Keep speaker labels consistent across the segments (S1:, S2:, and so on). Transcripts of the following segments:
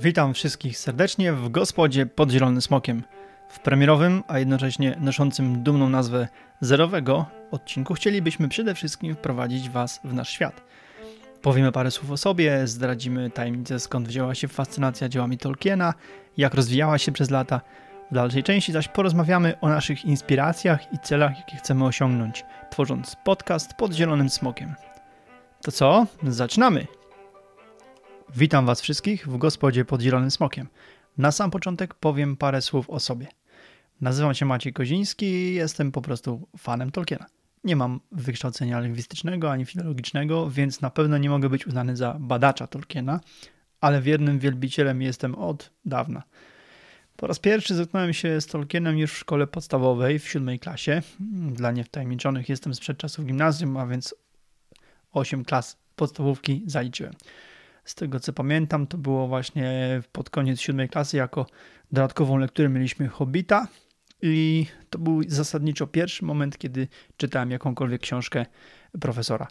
S1: Witam wszystkich serdecznie w gospodzie pod Zielonym Smokiem. W premierowym, a jednocześnie noszącym dumną nazwę zerowego odcinku chcielibyśmy przede wszystkim wprowadzić Was w nasz świat. Powiemy parę słów o sobie, zdradzimy tajemnicę skąd wzięła się fascynacja dziełami Tolkiena, jak rozwijała się przez lata. W dalszej części zaś porozmawiamy o naszych inspiracjach i celach, jakie chcemy osiągnąć, tworząc podcast pod Zielonym Smokiem. To co? Zaczynamy! Witam Was wszystkich w gospodzie pod Zielonym Smokiem. Na sam początek powiem parę słów o sobie. Nazywam się Maciej Koziński i jestem po prostu fanem Tolkiena. Nie mam wykształcenia lingwistycznego ani filologicznego, więc na pewno nie mogę być uznany za badacza Tolkiena, ale wiernym wielbicielem jestem od dawna. Po raz pierwszy zetknąłem się z Tolkienem już w szkole podstawowej w siódmej klasie. Dla niewtajemniczonych jestem sprzed czasów gimnazjum, a więc 8 klas podstawówki zaliczyłem. Z tego co pamiętam, to było właśnie pod koniec siódmej klasy, jako dodatkową lekturę mieliśmy Hobbita i to był zasadniczo pierwszy moment, kiedy czytałem jakąkolwiek książkę profesora.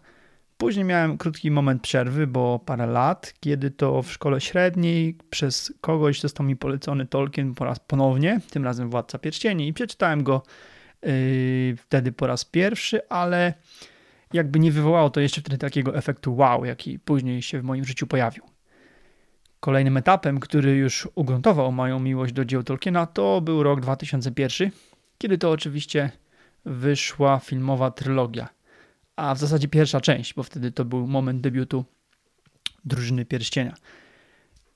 S1: Później miałem krótki moment przerwy, bo parę lat, kiedy to w szkole średniej przez kogoś został mi polecony Tolkien po raz ponownie, tym razem Władca Pierścieni i przeczytałem go yy, wtedy po raz pierwszy, ale jakby nie wywołało to jeszcze wtedy takiego efektu wow, jaki później się w moim życiu pojawił. Kolejnym etapem, który już ugruntował moją miłość do dzieł Tolkiena, to był rok 2001, kiedy to oczywiście wyszła filmowa trylogia. A w zasadzie pierwsza część, bo wtedy to był moment debiutu Drużyny Pierścienia.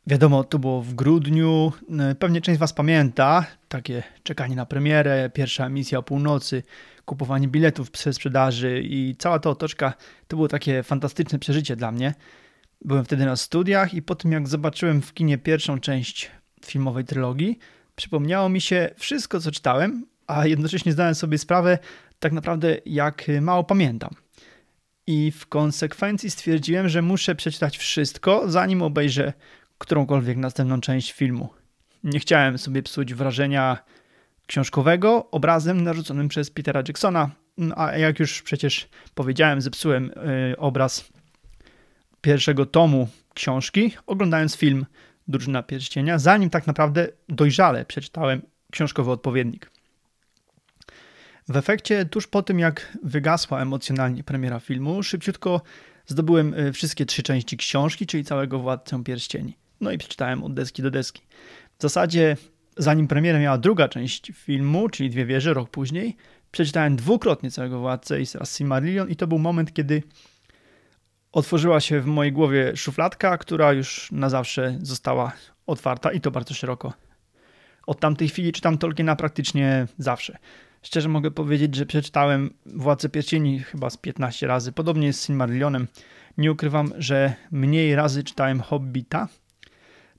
S1: Wiadomo, to było w grudniu. Pewnie część z Was pamięta takie czekanie na premierę, pierwsza emisja o północy, kupowanie biletów przez sprzedaży i cała ta otoczka to było takie fantastyczne przeżycie dla mnie. Byłem wtedy na studiach i po tym jak zobaczyłem w kinie pierwszą część filmowej trylogii, przypomniało mi się wszystko, co czytałem, a jednocześnie zdałem sobie sprawę tak naprawdę, jak mało pamiętam. I w konsekwencji stwierdziłem, że muszę przeczytać wszystko, zanim obejrzę którąkolwiek następną część filmu. Nie chciałem sobie psuć wrażenia książkowego obrazem narzuconym przez Petera Jacksona, no, a jak już przecież powiedziałem, zepsułem y, obraz pierwszego tomu książki, oglądając film Drużyna Pierścienia, zanim tak naprawdę dojrzale przeczytałem książkowy odpowiednik. W efekcie, tuż po tym jak wygasła emocjonalnie premiera filmu, szybciutko zdobyłem y, wszystkie trzy części książki, czyli całego Władcę Pierścieni. No i przeczytałem od deski do deski. W zasadzie, zanim premierę miała druga część filmu, czyli Dwie Wieże, rok później, przeczytałem dwukrotnie całego Władcę i teraz Silmarillion i to był moment, kiedy otworzyła się w mojej głowie szufladka, która już na zawsze została otwarta i to bardzo szeroko. Od tamtej chwili czytam Tolkiena praktycznie zawsze. Szczerze mogę powiedzieć, że przeczytałem Władcę Pierścieni chyba z 15 razy. Podobnie jest z Silmarillionem. Nie ukrywam, że mniej razy czytałem Hobbita,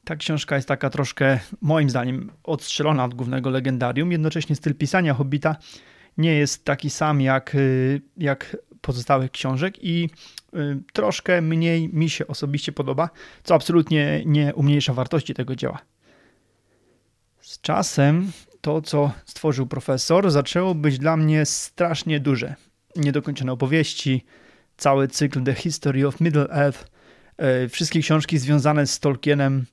S1: ta książka jest taka troszkę, moim zdaniem, odstrzelona od głównego legendarium. Jednocześnie styl pisania Hobbita nie jest taki sam jak, y, jak pozostałych książek i y, troszkę mniej mi się osobiście podoba, co absolutnie nie umniejsza wartości tego dzieła. Z czasem to, co stworzył profesor, zaczęło być dla mnie strasznie duże. Niedokończone opowieści, cały cykl The History of Middle-earth, y, wszystkie książki związane z Tolkienem,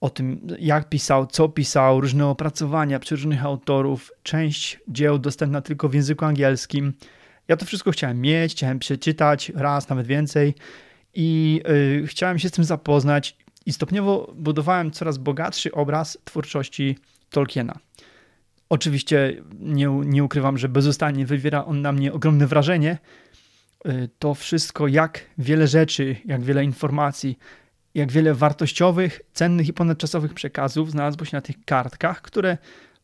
S1: o tym, jak pisał, co pisał, różne opracowania różnych autorów, część dzieł dostępna tylko w języku angielskim. Ja to wszystko chciałem mieć, chciałem przeczytać raz, nawet więcej i yy, chciałem się z tym zapoznać i stopniowo budowałem coraz bogatszy obraz twórczości Tolkiena. Oczywiście nie, nie ukrywam, że bezustannie wywiera on na mnie ogromne wrażenie. Yy, to wszystko, jak wiele rzeczy, jak wiele informacji, jak wiele wartościowych, cennych i ponadczasowych przekazów znalazło się na tych kartkach, które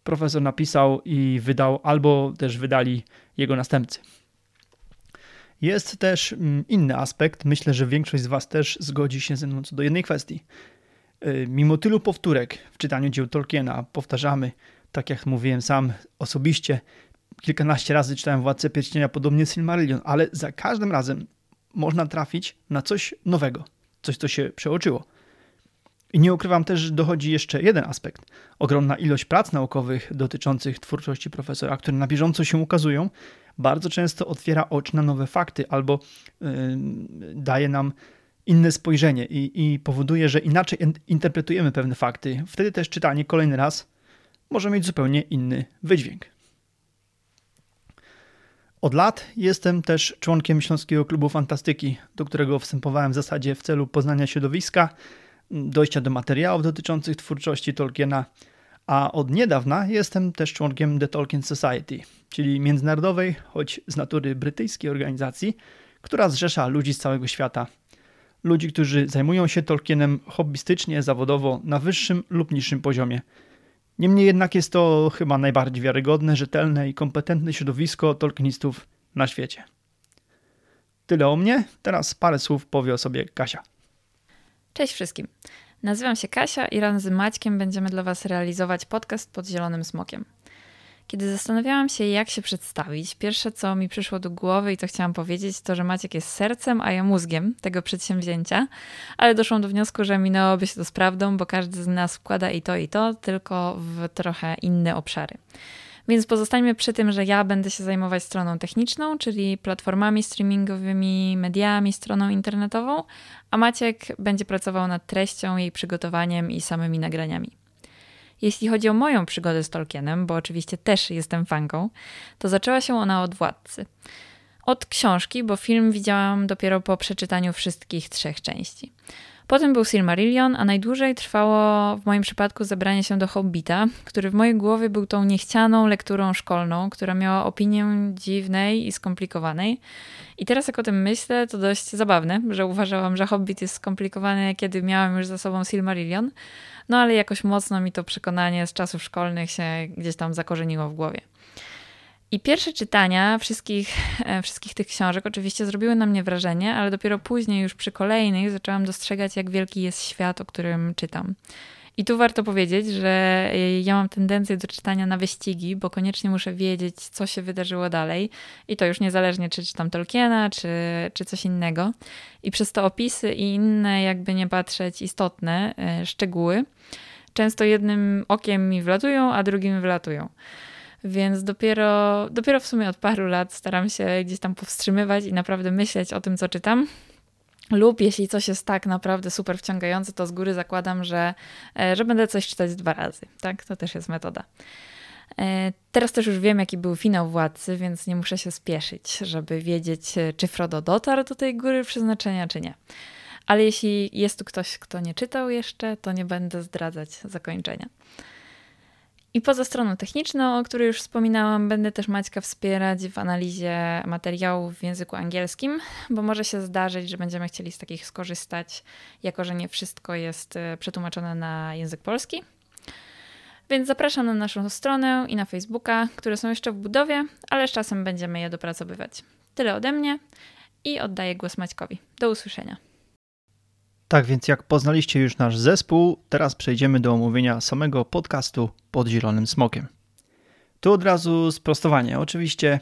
S1: profesor napisał i wydał, albo też wydali jego następcy. Jest też mm, inny aspekt, myślę, że większość z Was też zgodzi się ze mną co do jednej kwestii. Y, mimo tylu powtórek w czytaniu dzieł Tolkiena, powtarzamy, tak jak mówiłem sam osobiście, kilkanaście razy czytałem Władcę Pierścienia, podobnie Silmarillion, ale za każdym razem można trafić na coś nowego, coś, co się przeoczyło. I nie ukrywam też, że dochodzi jeszcze jeden aspekt. Ogromna ilość prac naukowych dotyczących twórczości profesora, które na bieżąco się ukazują, bardzo często otwiera oczy na nowe fakty albo yy, daje nam inne spojrzenie i, i powoduje, że inaczej interpretujemy pewne fakty. Wtedy też czytanie kolejny raz może mieć zupełnie inny wydźwięk. Od lat jestem też członkiem Śląskiego Klubu Fantastyki, do którego wstępowałem w zasadzie w celu poznania środowiska, dojścia do materiałów dotyczących twórczości Tolkiena, a od niedawna jestem też członkiem The Tolkien Society, czyli międzynarodowej, choć z natury brytyjskiej organizacji, która zrzesza ludzi z całego świata. Ludzi, którzy zajmują się Tolkienem hobbystycznie, zawodowo, na wyższym lub niższym poziomie – Niemniej jednak jest to chyba najbardziej wiarygodne, rzetelne i kompetentne środowisko tolkienistów na świecie. Tyle o mnie, teraz parę słów powie o sobie Kasia.
S2: Cześć wszystkim. Nazywam się Kasia i razem z Maćkiem będziemy dla Was realizować podcast pod Zielonym Smokiem. Kiedy zastanawiałam się, jak się przedstawić, pierwsze co mi przyszło do głowy i to chciałam powiedzieć, to że Maciek jest sercem, a ja mózgiem tego przedsięwzięcia, ale doszłam do wniosku, że minęłoby się to z prawdą, bo każdy z nas wkłada i to, i to, tylko w trochę inne obszary. Więc pozostańmy przy tym, że ja będę się zajmować stroną techniczną, czyli platformami streamingowymi, mediami, stroną internetową, a Maciek będzie pracował nad treścią, jej przygotowaniem i samymi nagraniami. Jeśli chodzi o moją przygodę z Tolkienem, bo oczywiście też jestem fanką, to zaczęła się ona od Władcy. Od książki, bo film widziałam dopiero po przeczytaniu wszystkich trzech części. Potem był Silmarillion, a najdłużej trwało w moim przypadku zabranie się do Hobbita, który w mojej głowie był tą niechcianą lekturą szkolną, która miała opinię dziwnej i skomplikowanej. I teraz jak o tym myślę, to dość zabawne, że uważałam, że Hobbit jest skomplikowany, kiedy miałam już za sobą Silmarillion, no ale jakoś mocno mi to przekonanie z czasów szkolnych się gdzieś tam zakorzeniło w głowie. I pierwsze czytania wszystkich, e, wszystkich tych książek oczywiście zrobiły na mnie wrażenie, ale dopiero później, już przy kolejnych, zaczęłam dostrzegać, jak wielki jest świat, o którym czytam. I tu warto powiedzieć, że e, ja mam tendencję do czytania na wyścigi, bo koniecznie muszę wiedzieć, co się wydarzyło dalej. I to już niezależnie, czy czytam Tolkiena, czy, czy coś innego. I przez to opisy i inne, jakby nie patrzeć, istotne e, szczegóły, często jednym okiem mi wlatują, a drugim wylatują. Więc dopiero, dopiero w sumie od paru lat staram się gdzieś tam powstrzymywać i naprawdę myśleć o tym, co czytam. Lub jeśli coś jest tak naprawdę super wciągające, to z góry zakładam, że, e, że będę coś czytać dwa razy. Tak, to też jest metoda. E, teraz też już wiem, jaki był finał władcy, więc nie muszę się spieszyć, żeby wiedzieć, e, czy Frodo dotarł do tej góry przeznaczenia, czy nie. Ale jeśli jest tu ktoś, kto nie czytał jeszcze, to nie będę zdradzać zakończenia. I poza stroną techniczną, o której już wspominałam, będę też Maćka wspierać w analizie materiałów w języku angielskim, bo może się zdarzyć, że będziemy chcieli z takich skorzystać, jako że nie wszystko jest e, przetłumaczone na język polski. Więc zapraszam na naszą stronę i na Facebooka, które są jeszcze w budowie, ale z czasem będziemy je dopracowywać. Tyle ode mnie i oddaję głos Maćkowi. Do usłyszenia.
S1: Tak więc jak poznaliście już nasz zespół, teraz przejdziemy do omówienia samego podcastu pod Zielonym Smokiem. Tu od razu sprostowanie. Oczywiście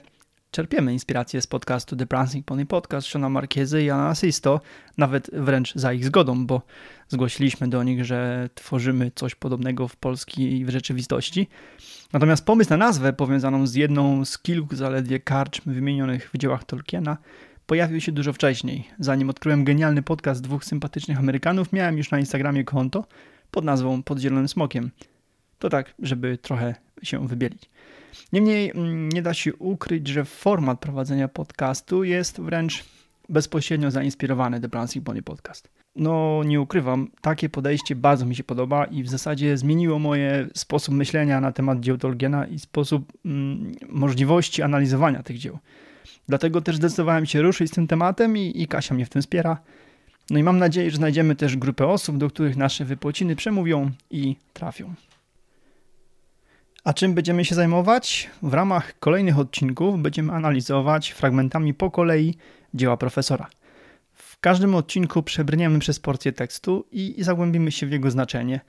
S1: czerpiemy inspirację z podcastu The Prancing Pony Podcast Shona Marquezy i Anna Sisto, nawet wręcz za ich zgodą, bo zgłosiliśmy do nich, że tworzymy coś podobnego w polskiej w rzeczywistości. Natomiast pomysł na nazwę powiązaną z jedną z kilku zaledwie karczm wymienionych w dziełach Tolkiena – pojawił się dużo wcześniej. Zanim odkryłem genialny podcast dwóch sympatycznych Amerykanów, miałem już na Instagramie konto pod nazwą Pod Zielonym Smokiem. To tak, żeby trochę się wybielić. Niemniej mm, nie da się ukryć, że format prowadzenia podcastu jest wręcz bezpośrednio zainspirowany The Prancing Pony Podcast. No, nie ukrywam, takie podejście bardzo mi się podoba i w zasadzie zmieniło moje sposób myślenia na temat dzieł Tolkiena i sposób mm, możliwości analizowania tych dzieł. Dlatego też zdecydowałem się ruszyć z tym tematem i, i Kasia mnie w tym wspiera. No i mam nadzieję, że znajdziemy też grupę osób, do których nasze wypłaciny przemówią i trafią. A czym będziemy się zajmować? W ramach kolejnych odcinków będziemy analizować fragmentami po kolei dzieła profesora. W każdym odcinku przebrniemy przez porcję tekstu i zagłębimy się w jego znaczenie,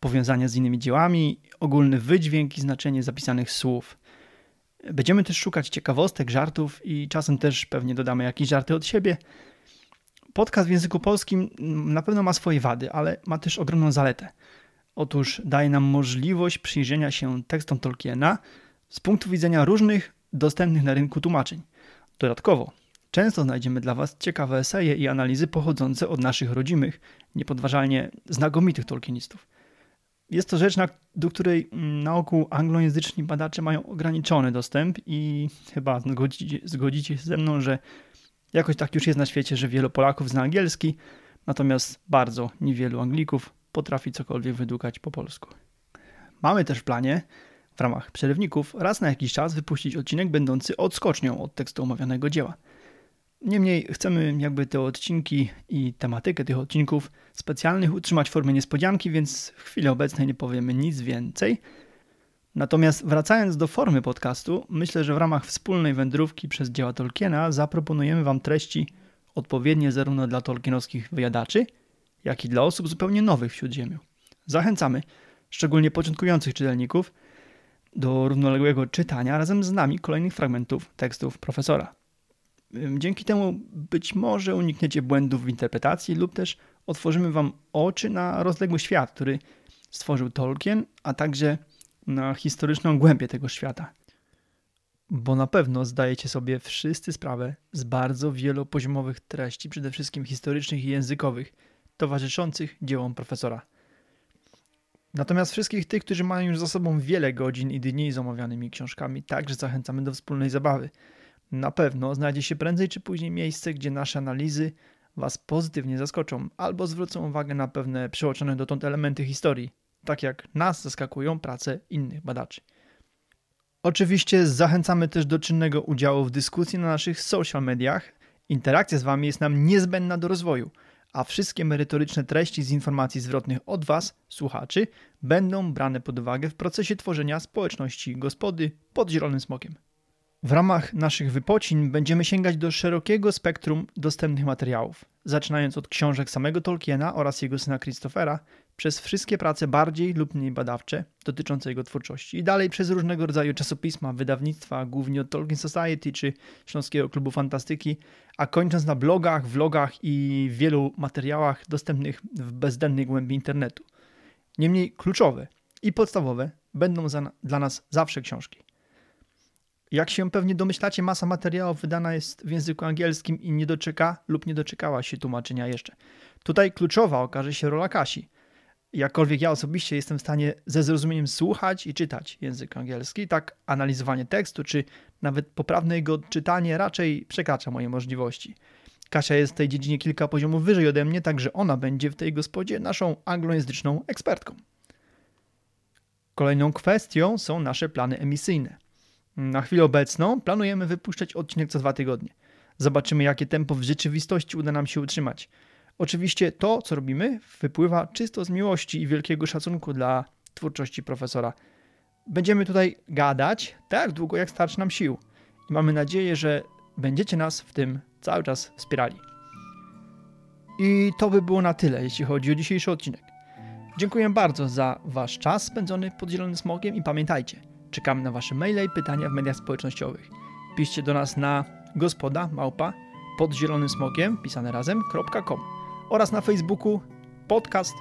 S1: powiązania z innymi dziełami, ogólny wydźwięk i znaczenie zapisanych słów. Będziemy też szukać ciekawostek, żartów i czasem też pewnie dodamy jakieś żarty od siebie. Podcast w języku polskim na pewno ma swoje wady, ale ma też ogromną zaletę. Otóż daje nam możliwość przyjrzenia się tekstom Tolkiena z punktu widzenia różnych dostępnych na rynku tłumaczeń. Dodatkowo, Często znajdziemy dla Was ciekawe eseje i analizy pochodzące od naszych rodzimych, niepodważalnie znakomitych tolkienistów. Jest to rzecz, do której mm, na oku anglojęzyczni badacze mają ograniczony dostęp i chyba zgodzicie, zgodzicie się ze mną, że jakoś tak już jest na świecie, że wielu Polaków zna angielski, natomiast bardzo niewielu Anglików potrafi cokolwiek wydukać po polsku. Mamy też w planie w ramach przerywników raz na jakiś czas wypuścić odcinek będący odskocznią od tekstu omawianego dzieła. Niemniej chcemy jakby te odcinki i tematykę tych odcinków specjalnych utrzymać w formie niespodzianki, więc w chwili obecnej nie powiemy nic więcej. Natomiast wracając do formy podcastu, myślę, że w ramach wspólnej wędrówki przez dzieła Tolkiena zaproponujemy Wam treści odpowiednie zarówno dla tolkienowskich wyjadaczy, jak i dla osób zupełnie nowych w Śródziemiu. Zachęcamy, szczególnie początkujących czytelników, do równoległego czytania razem z nami kolejnych fragmentów tekstów profesora. Dzięki temu być może unikniecie błędów w interpretacji lub też otworzymy Wam oczy na rozległy świat, który stworzył Tolkien, a także na historyczną głębię tego świata. Bo na pewno zdajecie sobie wszyscy sprawę z bardzo wielopoziomowych treści, przede wszystkim historycznych i językowych, towarzyszących dziełom profesora. Natomiast wszystkich tych, którzy mają już za sobą wiele godzin i dni z omawianymi książkami, także zachęcamy do wspólnej zabawy. Na pewno znajdzie się prędzej czy później miejsce, gdzie nasze analizy Was pozytywnie zaskoczą albo zwrócą uwagę na pewne przeoczone dotąd elementy historii, tak jak nas zaskakują prace innych badaczy. Oczywiście zachęcamy też do czynnego udziału w dyskusji na naszych social mediach. Interakcja z Wami jest nam niezbędna do rozwoju – a wszystkie merytoryczne treści z informacji zwrotnych od Was, słuchaczy, będą brane pod uwagę w procesie tworzenia społeczności gospody pod Zielonym Smokiem. W ramach naszych wypocin będziemy sięgać do szerokiego spektrum dostępnych materiałów, zaczynając od książek samego Tolkiena oraz jego syna Christophera, przez wszystkie prace bardziej lub mniej badawcze dotyczące jego twórczości i dalej przez różnego rodzaju czasopisma, wydawnictwa, głównie od Tolkien Society czy Śląskiego Klubu Fantastyki, a kończąc na blogach, vlogach i wielu materiałach dostępnych w bezdennej głębi internetu. Niemniej kluczowe i podstawowe będą za, dla nas zawsze książki. Jak się pewnie domyślacie, masa materiałów wydana jest w języku angielskim i nie doczeka lub nie doczekała się tłumaczenia jeszcze. Tutaj kluczowa okaże się rola Kasi. Jakkolwiek ja osobiście jestem w stanie ze zrozumieniem słuchać i czytać język angielski, tak analizowanie tekstu czy nawet poprawne jego odczytanie raczej przekracza moje możliwości. Kasia jest w tej dziedzinie kilka poziomów wyżej ode mnie, także ona będzie w tej gospodzie naszą anglojęzyczną ekspertką. Kolejną kwestią są nasze plany emisyjne. Na chwilę obecną planujemy wypuszczać odcinek co dwa tygodnie. Zobaczymy, jakie tempo w rzeczywistości uda nam się utrzymać. Oczywiście to, co robimy, wypływa czysto z miłości i wielkiego szacunku dla twórczości profesora. Będziemy tutaj gadać tak długo, jak starczy nam sił. I mamy nadzieję, że będziecie nas w tym cały czas wspierali. I to by było na tyle, jeśli chodzi o dzisiejszy odcinek. Dziękuję bardzo za Wasz czas spędzony pod Zielonym Smokiem i pamiętajcie – Czekamy na Wasze maile i pytania w mediach społecznościowych. Piszcie do nas na gospoda małpa pod zielonym smokiem pisane razem.com oraz na Facebooku podcast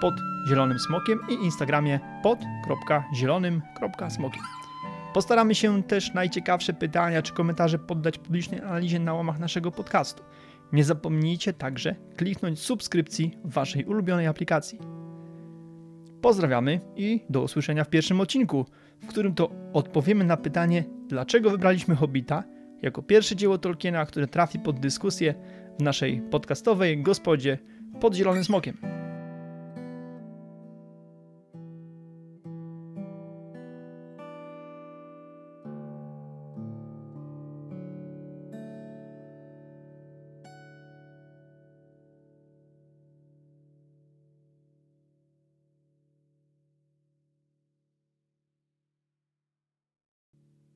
S1: pod zielonym smokiem i Instagramie pod.zielonym.smokiem. Postaramy się też najciekawsze pytania czy komentarze poddać publicznej analizie na łamach naszego podcastu. Nie zapomnijcie także kliknąć subskrypcji w Waszej ulubionej aplikacji. Pozdrawiamy i do usłyszenia w pierwszym odcinku w którym to odpowiemy na pytanie, dlaczego wybraliśmy Hobbita jako pierwsze dzieło Tolkiena, które trafi pod dyskusję w naszej podcastowej gospodzie pod Zielonym Smokiem.